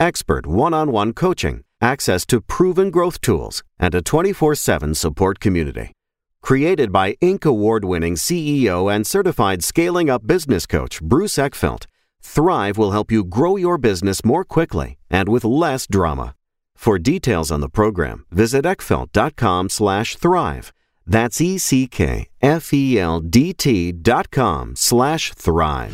expert one on one coaching, access to proven growth tools, and a 24 7 support community. Created by Inc. award winning CEO and certified scaling up business coach Bruce Eckfeldt, Thrive will help you grow your business more quickly and with less drama. For details on the program, visit eckfeldt.com slash thrive. That's E-C-K-F-E-L-D-T dot com slash thrive.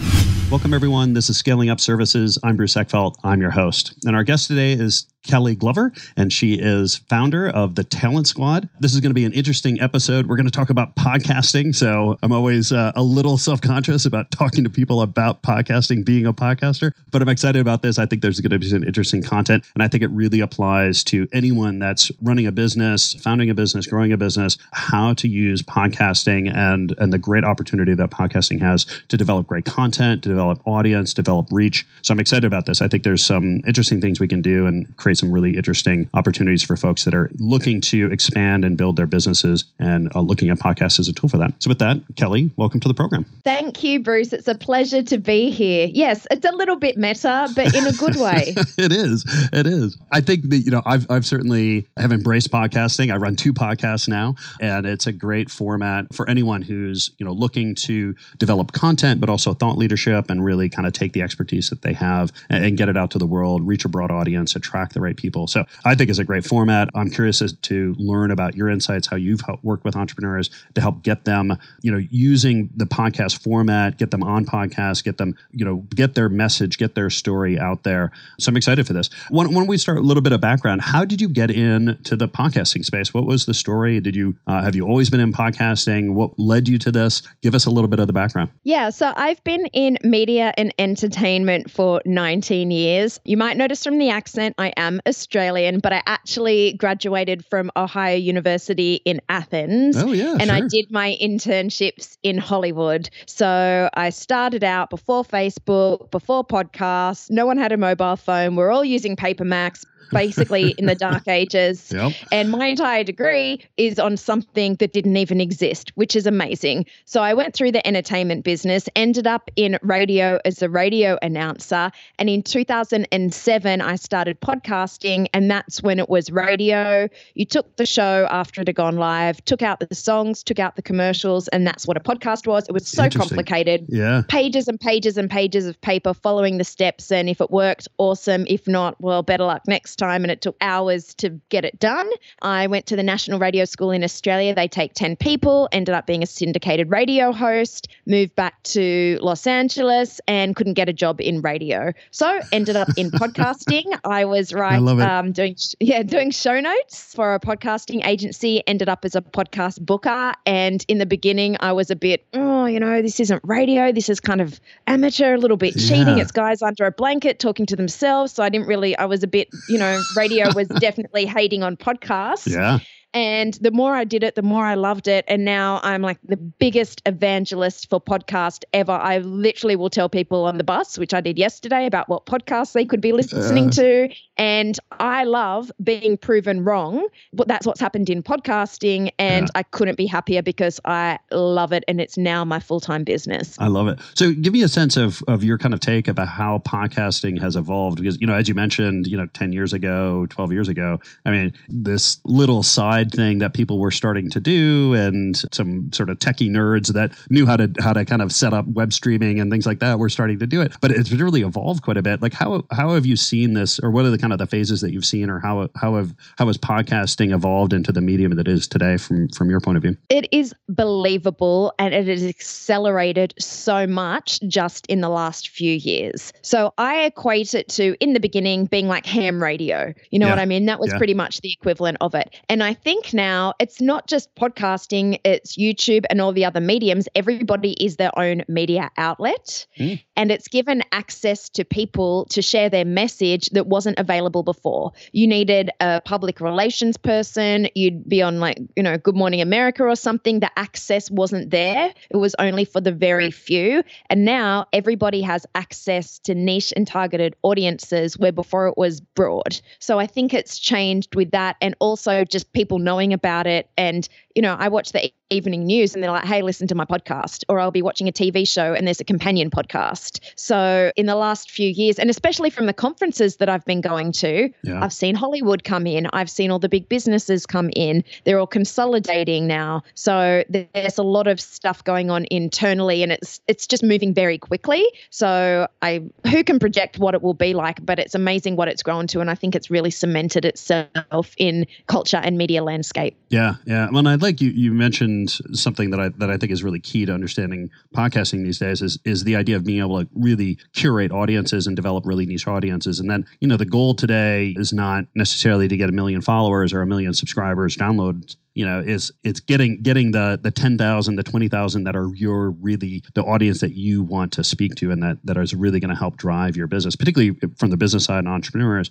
Welcome, everyone. This is Scaling Up Services. I'm Bruce Eckfeldt. I'm your host. And our guest today is Kelly Glover, and she is founder of the Talent Squad. This is going to be an interesting episode. We're going to talk about podcasting. So I'm always uh, a little self conscious about talking to people about podcasting, being a podcaster, but I'm excited about this. I think there's going to be some interesting content, and I think it really applies to anyone that's running a business, founding a business, growing a business, how to use podcasting and, and the great opportunity that podcasting has to develop great content, to develop audience, develop reach. So I'm excited about this. I think there's some interesting things we can do and create some really interesting opportunities for folks that are looking to expand and build their businesses and uh, looking at podcasts as a tool for that. So, with that, Kelly, welcome to the program. Thank you, Bruce. It's a pleasure to be here. Yes, it's a little bit meta, but in a good way. it is. It is. I think that, you know, I've, I've certainly have embraced podcasting. I run two podcasts now, and it's a great format for anyone who's, you know, looking to develop content, but also thought leadership and really kind of take the expertise that they have and, and get it out to the world, reach a broad audience, attract the right people. So I think it's a great format. I'm curious as to learn about your insights, how you've worked with entrepreneurs to help get them, you know, using the podcast format, get them on podcasts, get them, you know, get their message, get their story out there. So I'm excited for this. When, we start a little bit of background, how did you get into the podcasting space? What was the story? Did you uh, have you always been in podcasting? What led you to this? Give us a little bit of the background. Yeah, so I've been in media and entertainment for 19 years. You might notice from the accent I am Australian, but I actually graduated from Ohio University in Athens. Oh, yeah. And sure. I did my internships in Hollywood. So I started out before Facebook, before podcasts. No one had a mobile phone. We're all using Paper Macs basically in the dark ages. Yep. And my entire degree is on something that didn't even exist, which is amazing. So I went through the entertainment business, ended up in radio as a radio announcer. And in 2007, I started podcasting, and that's when it was radio. You took the show after it had gone live, took out the songs, took out the commercials, and that's what a podcast was. It was so complicated. Yeah. Pages and pages and pages of paper following the steps. And if it worked, awesome. If not, well, better luck next time. And it took hours to get it done. I went to the National Radio School in Australia. They take 10 people, ended up being a syndicated radio host, moved back to Los Angeles and couldn't get a job in radio. So ended up in podcasting. I was right it. um, doing yeah, doing show notes for a podcasting agency, ended up as a podcast booker. And in the beginning I was a bit, oh, you know, this isn't radio. This is kind of amateur, a little bit cheating. Yeah. It's guys under a blanket talking to themselves. So I didn't really I was a bit, you know, radio was definitely hating on podcasts. Yeah. And the more I did it, the more I loved it. And now I'm like the biggest evangelist for podcast ever. I literally will tell people on the bus, which I did yesterday, about what podcasts they could be listening Uh. to. And I love being proven wrong. But that's what's happened in podcasting. And Yeah. I couldn't be happier because I love it. And it's now my full time business. I love it. So give me a sense of, of your kind of take about how podcasting has evolved. Because, you know, as you mentioned, you know, 10 years ago, 12 years ago, I mean, this little side thing that people were starting to do and some sort of techie nerds that knew how to how to kind of set up web streaming and things like that were starting to do it. But it's really evolved quite a bit. Like how how have you seen this or what are the kind of the phases that you've seen or how how have how has podcasting evolved into the medium that it is today from from your point of view? It is believable and it has accelerated so much just in the last few years. So I equate it to in the beginning being like ham radio. You know Yeah. what I mean? That was Yeah. pretty much the equivalent of it. And I think now it's not just podcasting, it's YouTube and all the other mediums. Everybody is their own media outlet. Mm. And it's given access to people to share their message that wasn't available before. You needed a public relations person, you'd be on, like, you know, Good Morning America or something. The access wasn't there, it was only for the very few. And now everybody has access to niche and targeted audiences where before it was broad. So I think it's changed with that. And also just people knowing about it and you know, I watch the evening news and they're like, hey, listen to my podcast. Or I'll be watching a TV show and there's a companion podcast. So in the last few years, and especially from the conferences that I've been going to, yeah. I've seen Hollywood come in. I've seen all the big businesses come in. They're all consolidating now. So there's a lot of stuff going on internally and it's it's just moving very quickly. So I who can project what it will be like, but it's amazing what it's grown to. And I think it's really cemented itself in culture and media landscape. Yeah, yeah. Well, I'd like you you mentioned something that I that I think is really key to understanding podcasting these days is is the idea of being able to really curate audiences and develop really niche audiences. And then, you know, the goal today is not necessarily to get a million followers or a million subscribers, downloads you know is it's getting getting the the 10,000 the 20,000 that are your really the audience that you want to speak to and that that is really going to help drive your business particularly from the business side and entrepreneurs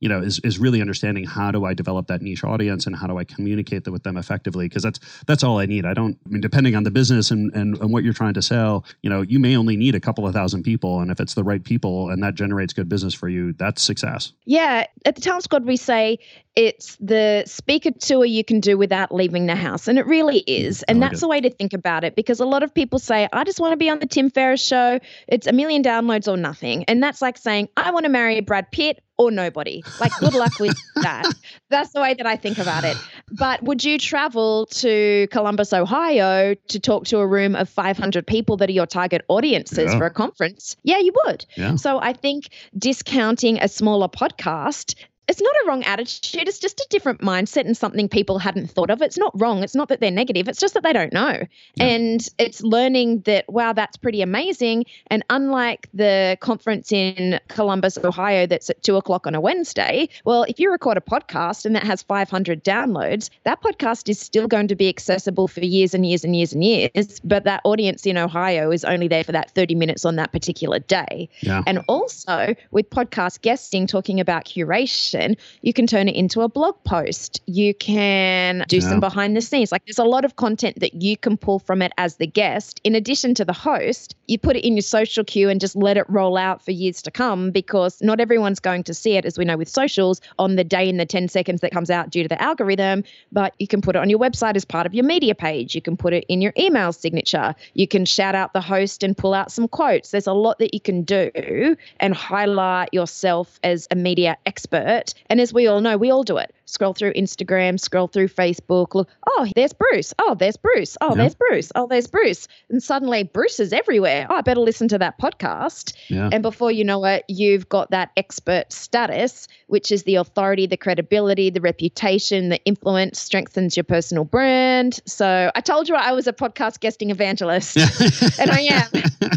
you know is is really understanding how do I develop that niche audience and how do I communicate with them effectively because that's that's all I need. I don't I mean depending on the business and, and and what you're trying to sell, you know, you may only need a couple of thousand people and if it's the right people and that generates good business for you, that's success. Yeah, at the Talent Squad we say it's the speaker tour you can do without leaving the house. And it really is. And like that's it. the way to think about it because a lot of people say, I just want to be on the Tim Ferriss show. It's a million downloads or nothing. And that's like saying, I want to marry Brad Pitt or nobody. Like, good luck with that. That's the way that I think about it. But would you travel to Columbus, Ohio to talk to a room of 500 people that are your target audiences yeah. for a conference? Yeah, you would. Yeah. So I think discounting a smaller podcast it's not a wrong attitude. It's just a different mindset and something people hadn't thought of. It's not wrong. It's not that they're negative. It's just that they don't know. Yeah. And it's learning that, wow, that's pretty amazing. And unlike the conference in Columbus, Ohio, that's at two o'clock on a Wednesday, well, if you record a podcast and that has 500 downloads, that podcast is still going to be accessible for years and years and years and years. But that audience in Ohio is only there for that 30 minutes on that particular day. Yeah. And also with podcast guesting, talking about curation you can turn it into a blog post. You can do yeah. some behind the scenes. Like there's a lot of content that you can pull from it as the guest. In addition to the host, you put it in your social queue and just let it roll out for years to come because not everyone's going to see it, as we know with socials, on the day in the 10 seconds that comes out due to the algorithm. But you can put it on your website as part of your media page. You can put it in your email signature. You can shout out the host and pull out some quotes. There's a lot that you can do and highlight yourself as a media expert and as we all know, we all do it. Scroll through Instagram, scroll through Facebook, look, oh, there's Bruce. Oh, there's Bruce. Oh, there's Bruce. Oh, there's Bruce. And suddenly Bruce is everywhere. Oh, I better listen to that podcast. Yeah. And before you know it, you've got that expert status, which is the authority, the credibility, the reputation, the influence strengthens your personal brand. So I told you I was a podcast guesting evangelist, and I am.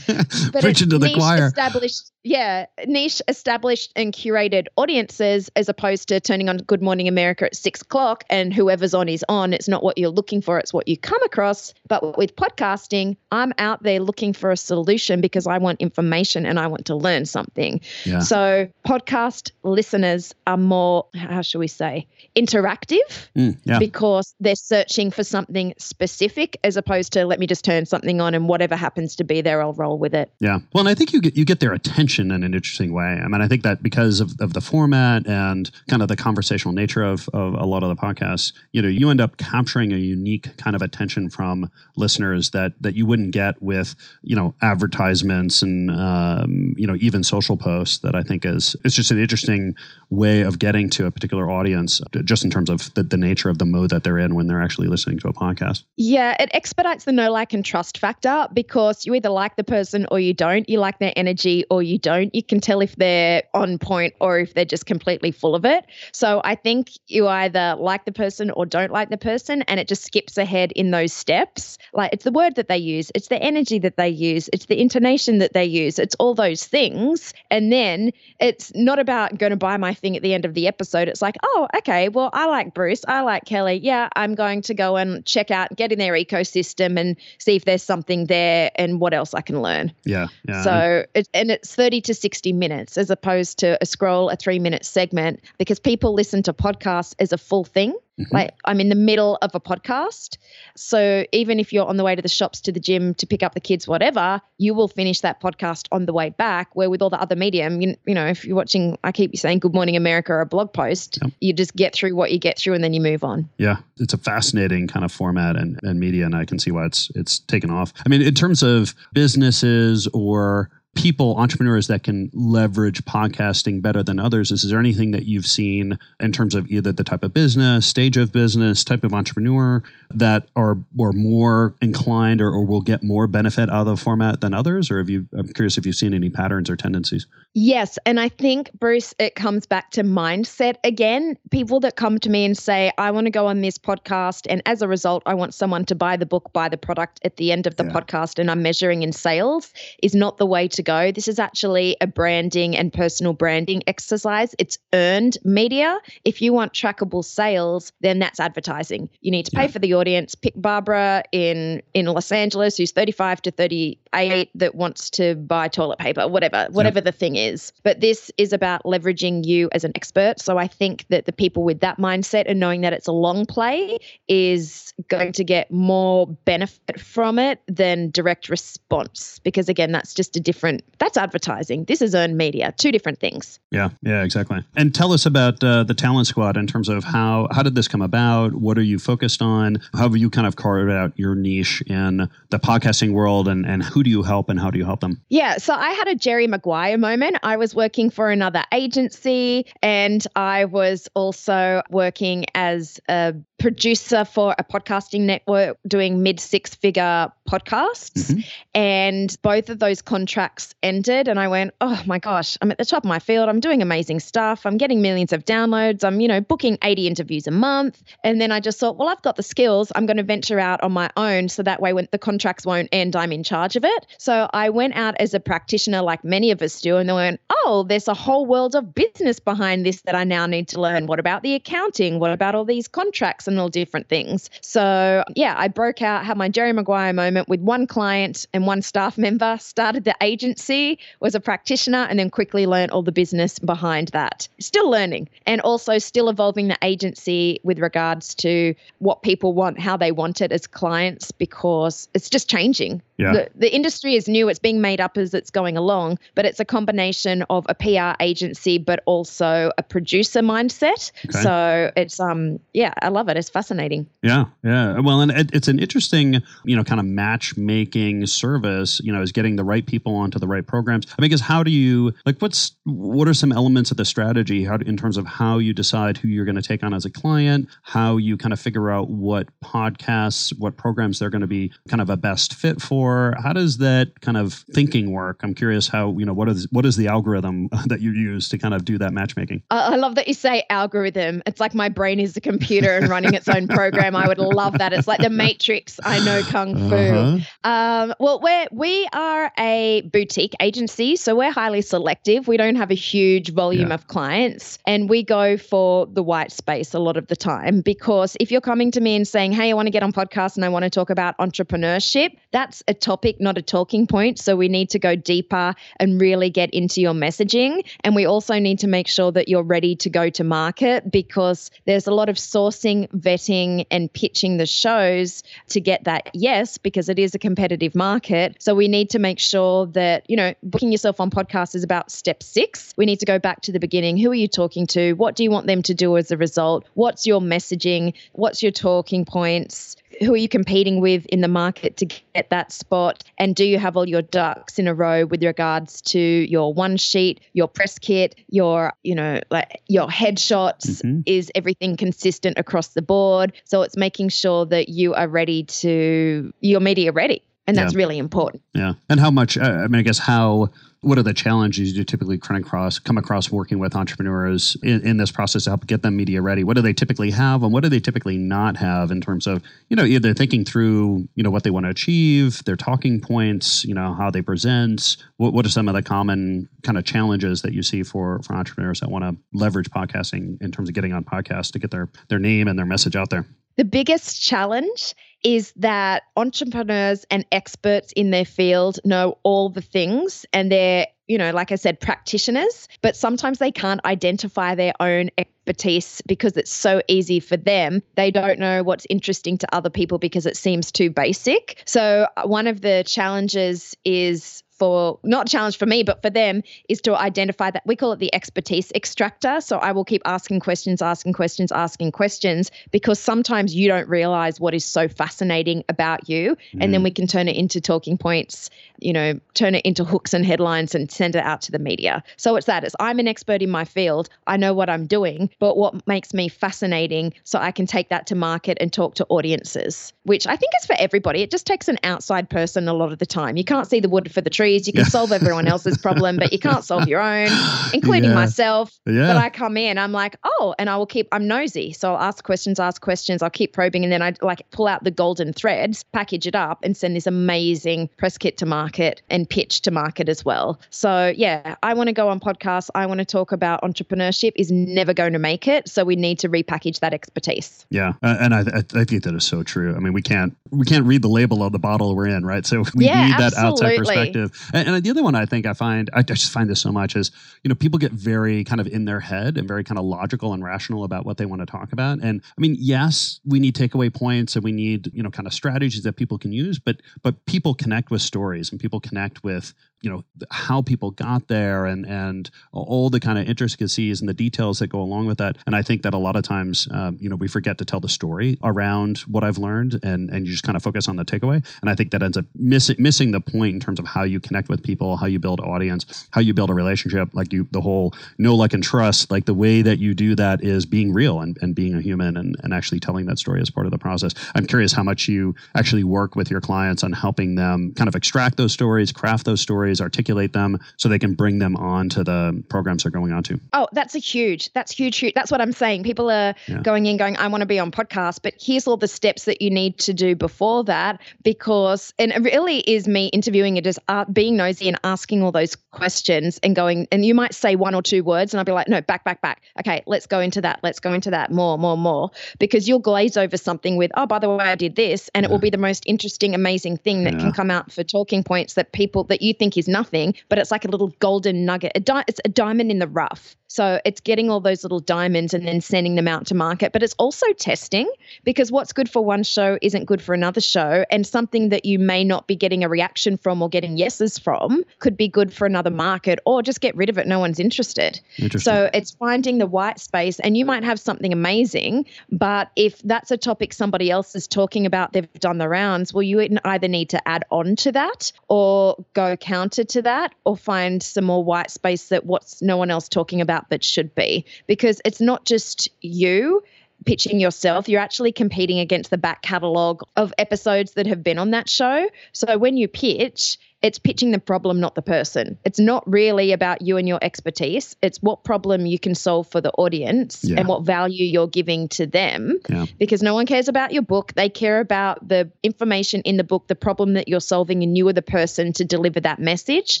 But Preaching to the choir. Established, yeah, niche established and curated audiences as opposed to turning on Good Morning America at six o'clock and whoever's on is on. It's not what you're looking for, it's what you come across. But with podcasting, I'm out there looking for a solution because I want information and I want to learn something. Yeah. So podcast listeners are more, how should we say, interactive mm, yeah. because they're searching for something specific as opposed to let me just turn something on and whatever happens to be there, I'll roll with it. Yeah. Well, and I think you get you get their attention in an interesting way. I mean, I think that because of, of the format and kind of the conversational nature of, of a lot of the podcasts, you know, you end up capturing a unique kind of attention from listeners that that you wouldn't get with, you know, advertisements and um, you know, even social posts that I think is it's just an interesting way of getting to a particular audience just in terms of the, the nature of the mode that they're in when they're actually listening to a podcast. Yeah, it expedites the no like, and trust factor because you either like the person or you don't. You like their energy or you don't. You can tell if they're on point or if they're just completely full of it. So I think you either like the person or don't like the person, and it just skips ahead in those steps. Like it's the word that they use, it's the energy that they use, it's the intonation that they use, it's all those things. And then it's not about going to buy my thing at the end of the episode. It's like, oh, okay, well, I like Bruce, I like Kelly. Yeah, I'm going to go and check out, get in their ecosystem and see if there's something there and what else I can learn. Yeah. yeah. So, it, and it's 30 to 60 minutes as opposed to a scroll, a three minute segment, because people listen to podcasts as a full thing. Mm-hmm. Like I'm in the middle of a podcast. So even if you're on the way to the shops, to the gym, to pick up the kids, whatever, you will finish that podcast on the way back. Where with all the other medium, you, you know, if you're watching, I keep saying Good Morning America or a blog post, yep. you just get through what you get through and then you move on. Yeah. It's a fascinating kind of format and, and media. And I can see why it's, it's taken off. I mean, in terms of businesses or people, entrepreneurs that can leverage podcasting better than others? Is, is there anything that you've seen in terms of either the type of business, stage of business, type of entrepreneur that are, are more inclined or, or will get more benefit out of the format than others? Or have you, I'm curious if you've seen any patterns or tendencies. Yes. And I think, Bruce, it comes back to mindset again. People that come to me and say, I want to go on this podcast. And as a result, I want someone to buy the book, buy the product at the end of the yeah. podcast, and I'm measuring in sales is not the way to go. This is actually a branding and personal branding exercise. It's earned media. If you want trackable sales, then that's advertising. You need to pay yeah. for the audience. Pick Barbara in in Los Angeles who's 35 to 38 that wants to buy toilet paper, whatever, whatever yeah. the thing is. But this is about leveraging you as an expert. So I think that the people with that mindset and knowing that it's a long play is going to get more benefit from it than direct response because again that's just a different that's advertising. This is earned media. Two different things. Yeah yeah exactly. And tell us about uh, the talent squad in terms of how how did this come about? What are you focused on? How have you kind of carved out your niche in the podcasting world and and who do you help and how do you help them? Yeah so i had a jerry maguire moment. I was working for another agency and i was also working as a producer for a podcasting network doing mid six figure podcasts. Mm-hmm. And both of those contracts ended. And I went, oh my gosh, I'm at the top of my field. I'm doing amazing stuff. I'm getting millions of downloads. I'm, you know, booking 80 interviews a month. And then I just thought, well, I've got the skills. I'm going to venture out on my own. So that way, when the contracts won't end, I'm in charge of it. So I went out as a practitioner, like many of us do. And then went, oh, there's a whole world of business behind this that I now need to learn. What about the accounting? What about all these contracts? And all different things. So, yeah, I broke out, had my Jerry Maguire moment with one client and one staff member, started the agency, was a practitioner, and then quickly learned all the business behind that. Still learning and also still evolving the agency with regards to what people want, how they want it as clients, because it's just changing. Yeah. The, the industry is new, it's being made up as it's going along, but it's a combination of a PR agency, but also a producer mindset. Okay. So it's, um, yeah, I love it. It's fascinating. Yeah, yeah. Well, and it, it's an interesting, you know, kind of matchmaking service. You know, is getting the right people onto the right programs. I mean, because how do you like? What's what are some elements of the strategy? How in terms of how you decide who you're going to take on as a client? How you kind of figure out what podcasts, what programs they're going to be kind of a best fit for? How does that kind of thinking work? I'm curious how you know what is what is the algorithm that you use to kind of do that matchmaking? I love that you say algorithm. It's like my brain is a computer and running its own program. I would love that. It's like the Matrix. I know kung fu. Uh-huh. Um, well, we're we are a boutique agency, so we're highly selective. We don't have a huge volume yeah. of clients, and we go for the white space a lot of the time because if you're coming to me and saying, "Hey, I want to get on podcast and I want to talk about entrepreneurship," that's a topic, not a talking point. So we need to go deeper and really get into your messaging, and we also need to make sure that you're ready to go to market because there's a lot of sourcing vetting and pitching the shows to get that yes, because it is a competitive market. So we need to make sure that, you know, booking yourself on podcasts is about step six. We need to go back to the beginning. Who are you talking to? What do you want them to do as a result? What's your messaging? What's your talking points? Who are you competing with in the market to get that spot? And do you have all your ducks in a row with regards to your one sheet, your press kit, your, you know, like your headshots? Mm-hmm. Is everything consistent across the board? So it's making sure that you are ready to, your media ready. And that's Yeah. really important. Yeah. And how much, uh, I mean, I guess how, what are the challenges you typically come across, come across working with entrepreneurs in, in this process to help get them media ready? What do they typically have and what do they typically not have in terms of, you know, either thinking through, you know, what they want to achieve, their talking points, you know, how they present? What, what are some of the common kind of challenges that you see for, for entrepreneurs that want to leverage podcasting in terms of getting on podcasts to get their, their name and their message out there? The biggest challenge is that entrepreneurs and experts in their field know all the things and they're, you know, like I said, practitioners, but sometimes they can't identify their own expertise because it's so easy for them. They don't know what's interesting to other people because it seems too basic. So, uh, one of the challenges is for not a challenge for me, but for them is to identify that we call it the expertise extractor. So I will keep asking questions, asking questions, asking questions because sometimes you don't realize what is so fascinating about you. And then mm. we can turn it into talking points, you know, turn it into hooks and headlines and send it out to the media. So it's that it's I'm an expert in my field. I know what I'm doing, but what makes me fascinating so I can take that to market and talk to audiences, which I think is for everybody. It just takes an outside person a lot of the time. You can't see the wood for the You can Yeah. solve everyone else's problem, but you can't solve your own, including Yeah. myself. Yeah. But I come in, I'm like, oh, and I will keep, I'm nosy. So I'll ask questions, ask questions, I'll keep probing. And then I like pull out the golden threads, package it up, and send this amazing press kit to market and pitch to market as well. So yeah, I want to go on podcasts. I want to talk about entrepreneurship is never going to make it. So we need to repackage that expertise. Yeah, and I, I I think that is so true. I mean, we can't we can't read the label of the bottle we're in, right? So we Yeah, need that outside perspective. And, and the other one I think I find I just find this so much is you know people get very kind of in their head and very kind of logical and rational about what they want to talk about. And I mean, yes, we need takeaway points and we need you know kind of strategies that people can use, but but people connect with stories and people connect with you know how people got there and and all the kind of intricacies and the details that go along with that. And i think that a lot of times um, you know we forget to tell the story around what i've learned and and you just kind of focus on the takeaway. And i think that ends up missing missing the point in terms of how you connect with people how you build audience how you build a relationship like you the whole know like and trust like the way that you do that is being real and, and being a human and, and actually telling that story as part of the process. I'm curious how much you actually work with your clients on helping them kind of extract those stories craft those stories articulate them so they can bring them on to the programs they're going on to Oh, that's a huge. That's huge. huge. That's what I'm saying. People are Yeah. going in, going, I want to be on podcast, but here's all the steps that you need to do before that. Because, and it really is me interviewing it as uh, being nosy and asking all those questions and going, and you might say one or two words, and I'll be like, no, back, back, back. Okay, let's go into that. Let's go into that more, more, more. Because you'll glaze over something with, oh, by the way, I did this, and it will be the most interesting, amazing thing that Yeah. can come out for talking points that people that you think is nothing, but it's like a little golden nugget. A di- it's a diamond in the rough. So it's getting all those little diamonds and then sending them out to market. But it's also testing because what's good for one show isn't good for another show. And something that you may not be getting a reaction from or getting yeses from could be good for another market or just get rid of it. No one's interested. interesting So it's finding the white space, and you might have something amazing, but if that's a topic somebody else is talking about, they've done the rounds, well, you either need to add on to that or go counter to that or find some more white space that what's no one else talking about that should be. Because it's not just you pitching yourself, you're actually competing against the back catalogue of episodes that have been on that show. So when you pitch, it's pitching the problem, not the person. It's not really about you and your expertise. It's what problem you can solve for the audience Yeah. and what value you're giving to them. Yeah. Because no one cares about your book. They care about the information in the book, the problem that you're solving, and you are the person to deliver that message.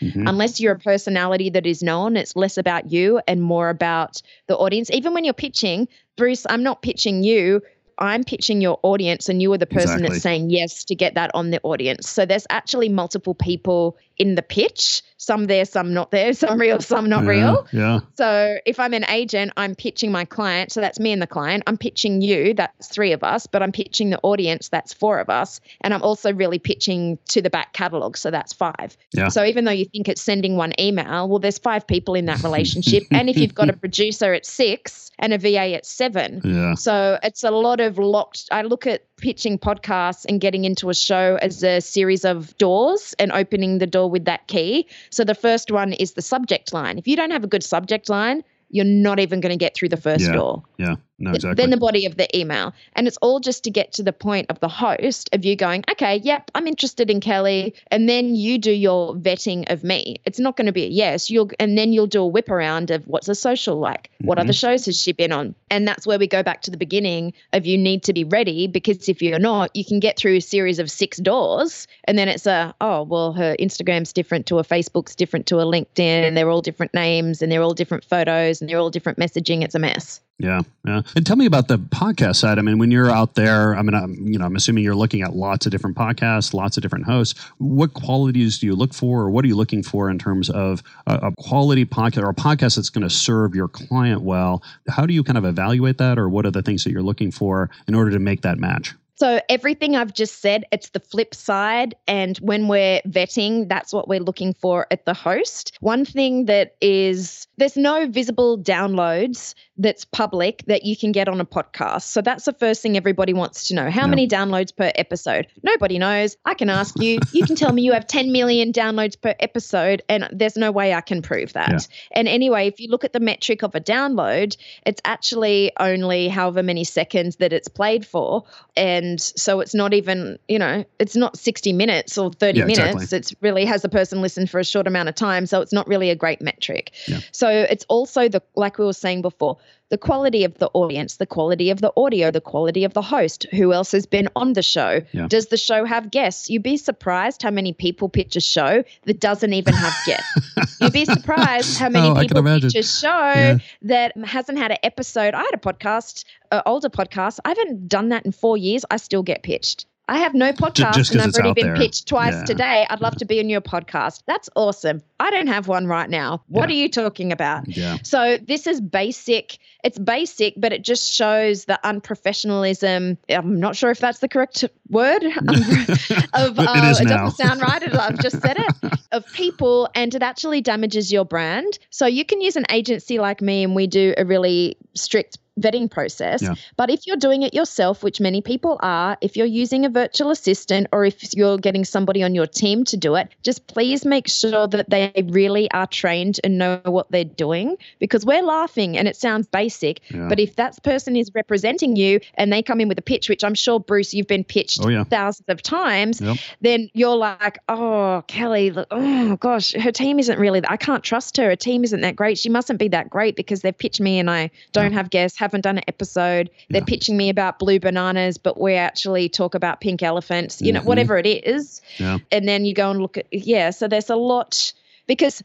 Mhm. Unless you're a personality that is known, it's less about you and more about the audience. Even when you're pitching, Bruce, I'm not pitching you. I'm pitching your audience, and you are the person Exactly. that's saying yes to get that on the audience. So there's actually multiple people in the pitch. Some there, some not there. Some real, some not yeah, real. yeah So if I'm an agent, I'm pitching my client. So that's me and the client. I'm pitching you. That's three of us. But I'm pitching the audience. That's four of us. And I'm also really pitching to the back catalog. So that's five. Yeah. So even though you think it's sending one email, well, there's five people in that relationship. and if you've got a producer at six and a VA at seven, yeah so it's a lot of locked. I look at pitching podcasts and getting into a show as a series of doors and opening the door with that key. So the first one is the subject line. If you don't have a good subject line, you're not even going to get through the first Yeah. door. Yeah, no, exactly. Then the body of the email. And it's all just to get to the point of the host of you going, okay, yep, I'm interested in Kelly. And then you do your vetting of me. It's not going to be a yes. You'll and then you'll do a whip around of what's a social like? What Mm-hmm. other shows has she been on? And that's where we go back to the beginning of you need to be ready because if you're not, you can get through a series of six doors and then it's a, oh, well, her Instagram's different to a Facebook's different to a LinkedIn and they're all different names and they're all different photos and they're all different messaging. It's a mess. Yeah, yeah. And tell me about the podcast side. I mean, when you're out there, I mean, I'm, you know, I'm assuming you're looking at lots of different podcasts, lots of different hosts. What qualities do you look for, or what are you looking for in terms of a, a quality podcast or a podcast that's going to serve your client well? How do you kind of evaluate that, or what are the things that you're looking for in order to make that match? So everything I've just said, it's the flip side. And when we're vetting, that's what we're looking for at the host. One thing that is there's no visible downloads that's public that you can get on a podcast. So that's the first thing everybody wants to know. How Yeah. many downloads per episode? Nobody knows. I can ask you. You can tell me you have 10 million downloads per episode, and there's no way I can prove that. Yeah. And anyway, if you look at the metric of a download, it's actually only however many seconds that it's played for. And so it's not even, you know, it's not 60 minutes or 30 Yeah, minutes. exactly. It's really has the person listened for a short amount of time. So it's not really a great metric. So it's also the, like we were saying before, the quality of the audience, the quality of the audio, the quality of the host, who else has been on the show. Yeah. Does the show have guests? You'd be surprised how many people pitch a show that doesn't even have guests. You'd be surprised how many Oh, people pitch a show Yeah. that hasn't had an episode. I had a podcast, an older podcast. I haven't done that in four years. I still get pitched. I have no podcast just and I've already been there. pitched twice Yeah. today. I'd love to be on your podcast. That's awesome. I don't have one right now. What Yeah. are you talking about? Yeah, So this is basic. It's basic, but it just shows the unprofessionalism. I'm not sure if that's the correct word. of uh, it it doesn't sound right. I've just said it. Of people, and it actually damages your brand. So you can use an agency like me, and we do a really strict vetting process. Yeah. But if you're doing it yourself, which many people are, if you're using a virtual assistant or if you're getting somebody on your team to do it, just please make sure that they really are trained and know what they're doing because we're laughing and it sounds basic. Yeah. But if that person is representing you and they come in with a pitch, which I'm sure, Bruce, you've been pitched Oh, yeah. thousands of times, Yep. then you're like, oh, Kelly, oh gosh, her team isn't really, I can't trust her. Her team isn't that great. She mustn't be that great because they've pitched me and I don't have guests, haven't done an episode. They're pitching me about blue bananas, but we actually talk about pink elephants, you know, Mhm. whatever it is. Yeah. And then you go and look at, yeah, so there's a lot because.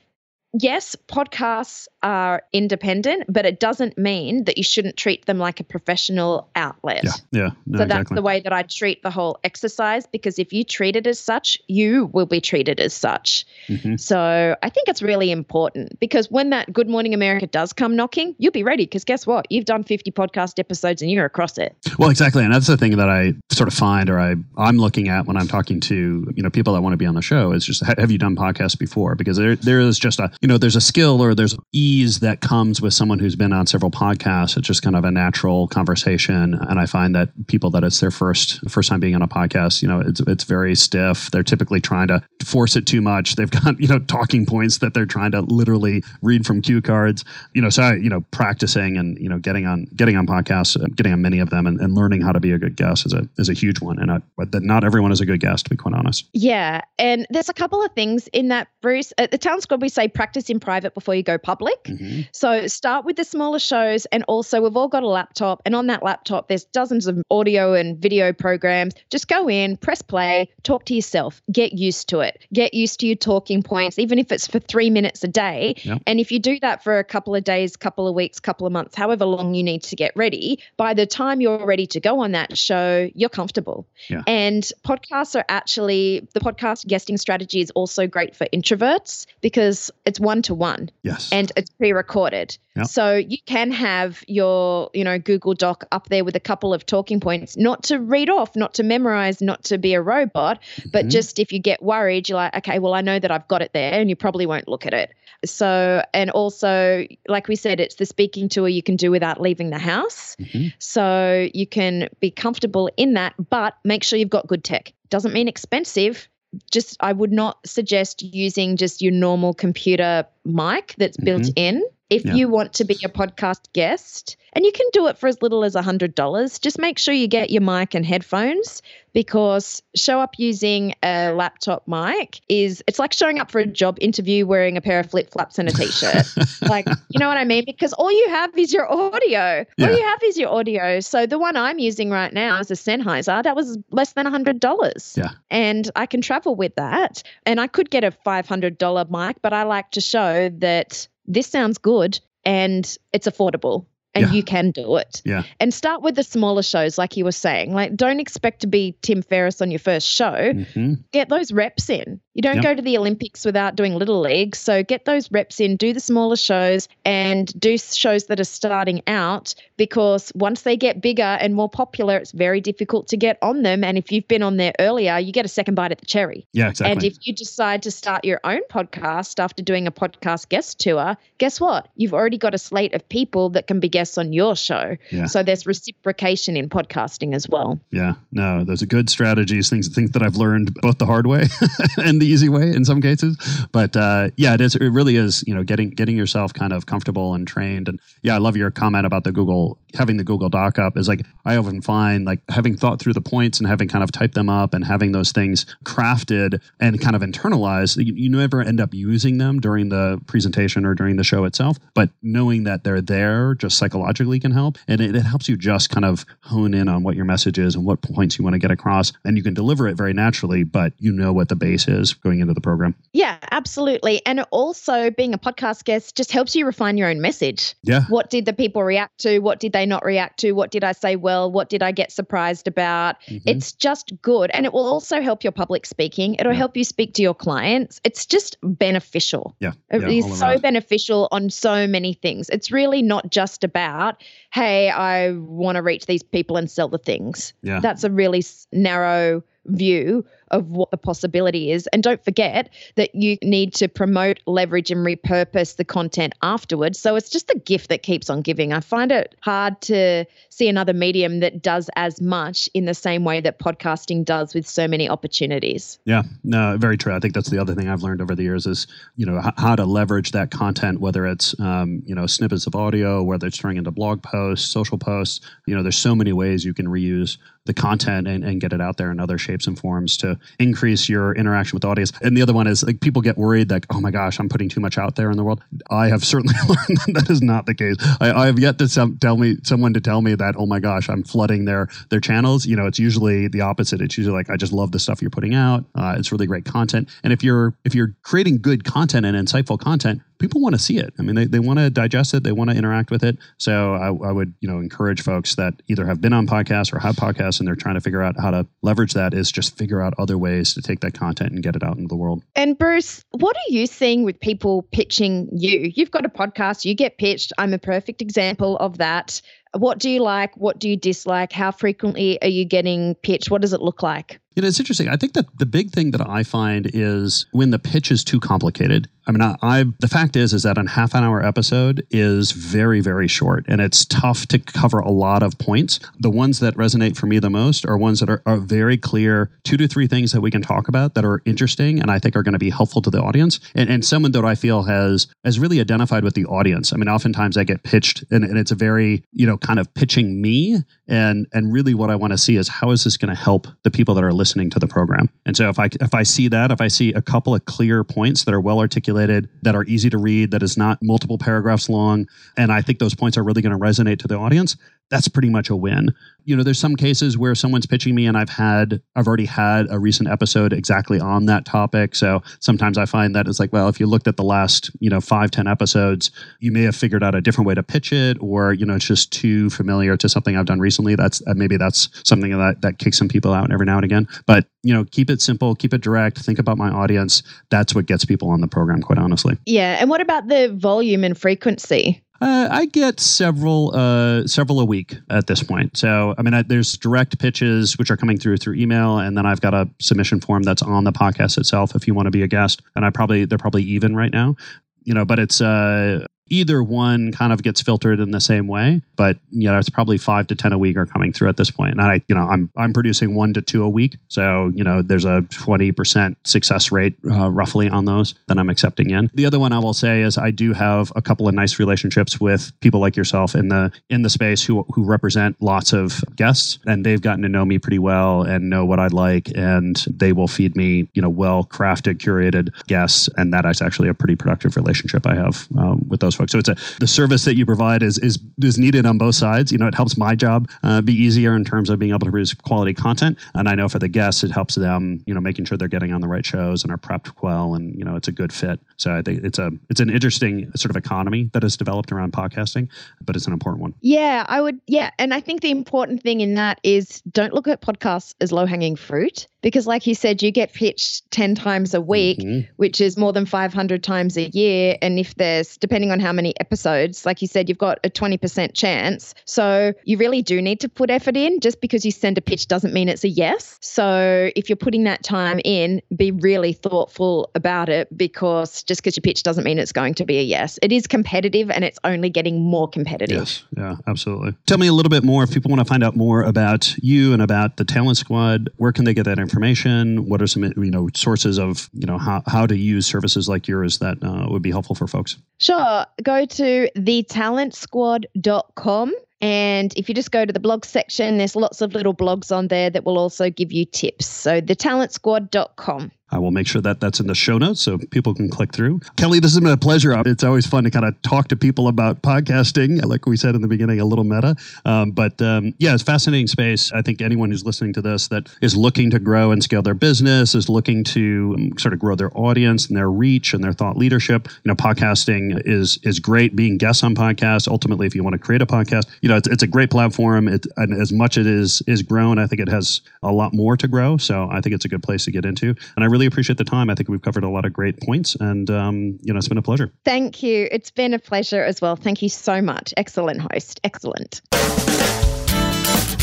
Yes, podcasts are independent, but it doesn't mean that you shouldn't treat them like a professional outlet. yeah, yeah. No, So that's exactly. the way that I treat the whole exercise because if you treat it as such, you will be treated as such. Mhm. So I think it's really important because when that Good Morning America does come knocking, you'll be ready because guess what? You've done 50 podcast episodes and you're across it. Well, exactly, and that's the thing that I sort of find, or I I'm looking at when I'm talking to you know people that want to be on the show is just have you done podcasts before? Because there there is just a you know there's a skill or there's ease that comes with someone who's been on several podcasts. It's just kind of a natural conversation, and I find that people that it's their first first time being on a podcast, you know, it's it's very stiff. They're typically trying to force it too much. They've got you know talking points that they're trying to literally read from cue cards. You know, so I, you know practicing and you know getting on getting on podcasts, uh, getting on many of them, and, and learning how to be a good guest is a is a huge one. And I, that not everyone is a good guest, to be quite honest. Yeah. And there's a couple of things in that, Bruce. At the Talent Squad, we say practice in private before you go public. Mm-hmm. So start with the smaller shows. And also, we've all got a laptop. And on that laptop, there's dozens of audio and video programs. Just go in, press play, talk to yourself, get used to it, get used to your talking points, even if it's for three minutes a day. Yep. And if you do that for a couple of days, couple of weeks, couple of months, however long you need to get ready, by the time you're ready to go on that show, you're comfortable. Yeah. And podcasts are actually, the podcast guesting strategy is also great for introverts because it's one to one Yes. and it's pre-recorded. Yep. So you can have your, you know, Google Doc up there with a couple of talking points, not to read off, not to memorize, not to be a robot, but Mhm. just if you get worried, you're like, okay, well, I know that I've got it there, and you probably won't look at it. So, and also, like we said, it's the speaking tour you can do without leaving the house. Mhm. So you can be comfortable in that, but make sure you've got good tech. Doesn't mean expensive. Just, I would not suggest using just your normal computer mic that's built Mhm. in If Yeah. you want to be a podcast guest, and you can do it for as little as $100, just make sure you get your mic and headphones because show up using a laptop mic is it's like showing up for a job interview wearing a pair of flip-flops and a t-shirt. like, you know what I mean? Because all you have is your audio. Yeah. All you have is your audio. So the one I'm using right now is a Sennheiser. That was less than $100 Yeah. and I can travel with that. And I could get a $500 mic, but I like to show that this sounds good and it's affordable and Yeah. you can do it. Yeah. And start with the smaller shows, like you were saying. Like, don't expect to be Tim Ferriss on your first show. hmm Get those reps in. You don't Yep. go to the Olympics without doing little leagues. So get those reps in, do the smaller shows, and do shows that are starting out because once they get bigger and more popular, it's very difficult to get on them. And if you've been on there earlier, you get a second bite at the cherry. Yeah, exactly. And if you decide to start your own podcast after doing a podcast guest tour, guess what? You've already got a slate of people that can be guests on your show. Yeah. So there's reciprocation in podcasting as well. Yeah, no, those are good strategies, things things that I've learned both the hard way and the easy way in some cases. But uh, yeah, it is. It really is. You know, getting getting yourself kind of comfortable and trained. And yeah, I love your comment about the Google having the Google Doc up. Is like I often find like having thought through the points and having kind of typed them up and having those things crafted and kind of internalized. You, you never end up using them during the presentation or during the show itself, but knowing that they're there just psychologically can help, and it, it helps you just kind of hone in on what your message is and what points you want to get across, and you can deliver it very naturally, but you know what the base is going into the program. Yeah, absolutely. And also, being a podcast guest just helps you refine your own message. Yeah, What did the people react to? What did they not react to? What did I say well? What did I get surprised about? Mhm. It's just good. And it will also help your public speaking. It'll Yeah. help you speak to your clients. It's just beneficial. yeah, It yeah, is so around. beneficial on so many things. It's really not just about, hey, I want to reach these people and sell the things. Yeah. That's a really narrow view of what the possibility is. And don't forget that you need to promote, leverage, and repurpose the content afterwards. So it's just the gift that keeps on giving. I find it hard to see another medium that does as much in the same way that podcasting does with so many opportunities. Yeah, no, very true. I think that's the other thing I've learned over the years is you know h- how to leverage that content, whether it's um, you know snippets of audio, whether it's turning into blog posts, social posts. You know, there's so many ways you can reuse the content and, and get it out there in other shapes and forms to increase your interaction with the audience. And the other one is like people get worried like, oh my gosh, I'm putting too much out there in the world. I have certainly learned that that is not the case. I, I have yet to some, tell me someone to tell me that, oh my gosh, I'm flooding their their channels. You know, it's usually the opposite. It's usually like I just love the stuff you're putting out. Uh, it's really great content. And if you're if you're creating good content and insightful content, people want to see it. I mean, they, they want to digest it. They want to interact with it. So I, I would, you know, encourage folks that either have been on podcasts or have podcasts and they're trying to figure out how to leverage that is just figure out other ways to take that content and get it out into the world. And Bruce, what are you seeing with people pitching you? You've got a podcast, you get pitched. I'm a perfect example of that. What do you like? What do you dislike? How frequently are you getting pitched? What does it look like? You know, it's interesting. I think that the big thing that I find is when the pitch is too complicated. I mean, I, I the fact is is that a half an hour episode is very very short, and it's tough to cover a lot of points. The ones that resonate for me the most are ones that are, are very clear, two to three things that we can talk about that are interesting and I think are going to be helpful to the audience, and, and someone that I feel has has really identified with the audience. I mean, oftentimes I get pitched, and, and it's a very you know kind of pitching me, and and really what I want to see is how is this going to help the people that are listening to the program. And so if I if I see that, if I see a couple of clear points that are well articulated, that are easy to read, that is not multiple paragraphs long, and I think those points are really going to resonate to the audience, that's pretty much a win. You know, there's some cases where someone's pitching me and I've had I've already had a recent episode exactly on that topic. So sometimes I find that it's like, well, if you looked at the last, you know, five, ten episodes, you may have figured out a different way to pitch it, or, you know, it's just too familiar to something I've done recently. That's uh, maybe that's something that that kicks some people out every now and again. But, you know, keep it simple, keep it direct, think about my audience. That's what gets people on the program, quite honestly. Yeah. And what about the volume and frequency? Uh, I get several, uh, several a week at this point. So, I mean, I, there's direct pitches which are coming through through email, and then I've got a submission form that's on the podcast itself if you want to be a guest. And I probably they're probably even right now, you know. But it's uh, either one kind of gets filtered in the same way, but you know, it's probably five to 10 a week are coming through at this point. And I, you know, I'm, I'm producing one to two a week. So, you know, there's a 20% success rate uh, roughly on those that I'm accepting in. The other one I will say is I do have a couple of nice relationships with people like yourself in the, in the space who, who represent lots of guests and they've gotten to know me pretty well and know what I like. And they will feed me, you know, well crafted, curated guests. And that is actually a pretty productive relationship I have um, with those folks. So it's a, the service that you provide is, is, is needed on both sides. You know, it helps my job uh, be easier in terms of being able to produce quality content. And I know for the guests, it helps them, you know, making sure they're getting on the right shows and are prepped well. And, you know, it's a good fit. So I think it's a, it's an interesting sort of economy that has developed around podcasting, but it's an important one. Yeah, I would. Yeah. And I think the important thing in that is don't look at podcasts as low hanging fruit because like you said you get pitched 10 times a week mm-hmm. which is more than 500 times a year. And if there's depending on how many episodes like you said you've got a 20% chance. So you really do need to put effort in. Just because you send a pitch doesn't mean it's a yes. So if you're putting that time in be really thoughtful about it because just because you pitch doesn't mean it's going to be a yes. It is competitive and it's only getting more competitive. Yes. Yeah absolutely. Tell me a little bit more if people want to find out more about you and about the talent squad. Where can they get that information? What are some you know sources of you know how, how to use services like yours that uh, would be helpful for folks? Sure. Go to thetalentsquad.com and if you just go to the blog section, there's lots of little blogs on there that will also give you tips. So thetalentsquad.com. I will make sure that that's in the show notes so people can click through. Kelly, this has been a pleasure. It's always fun to kind of talk to people about podcasting. Like we said in the beginning, a little meta. Um, but um, yeah, it's fascinating space. I think anyone who's listening to this that is looking to grow and scale their business, is looking to um, sort of grow their audience and their reach and their thought leadership. You know, podcasting is is great. Being guests on podcasts. Ultimately, if you want to create a podcast, you know, it's, it's a great platform. It, and as much as it is is grown, I think it has a lot more to grow. So I think it's a good place to get into. And I really really appreciate the time. I think we've covered a lot of great points, and um, you know, it's been a pleasure. Thank you. It's been a pleasure as well. Thank you so much. Excellent host. Excellent.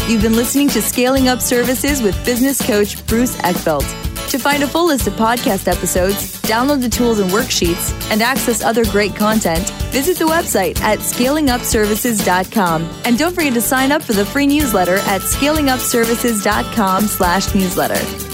You've been listening to Scaling Up Services with business coach Bruce Eckfeldt. To find a full list of podcast episodes, download the tools and worksheets, and access other great content, visit the website at scalingupservices.com. And don't forget to sign up for the free newsletter at scalingupservices.com slash newsletter.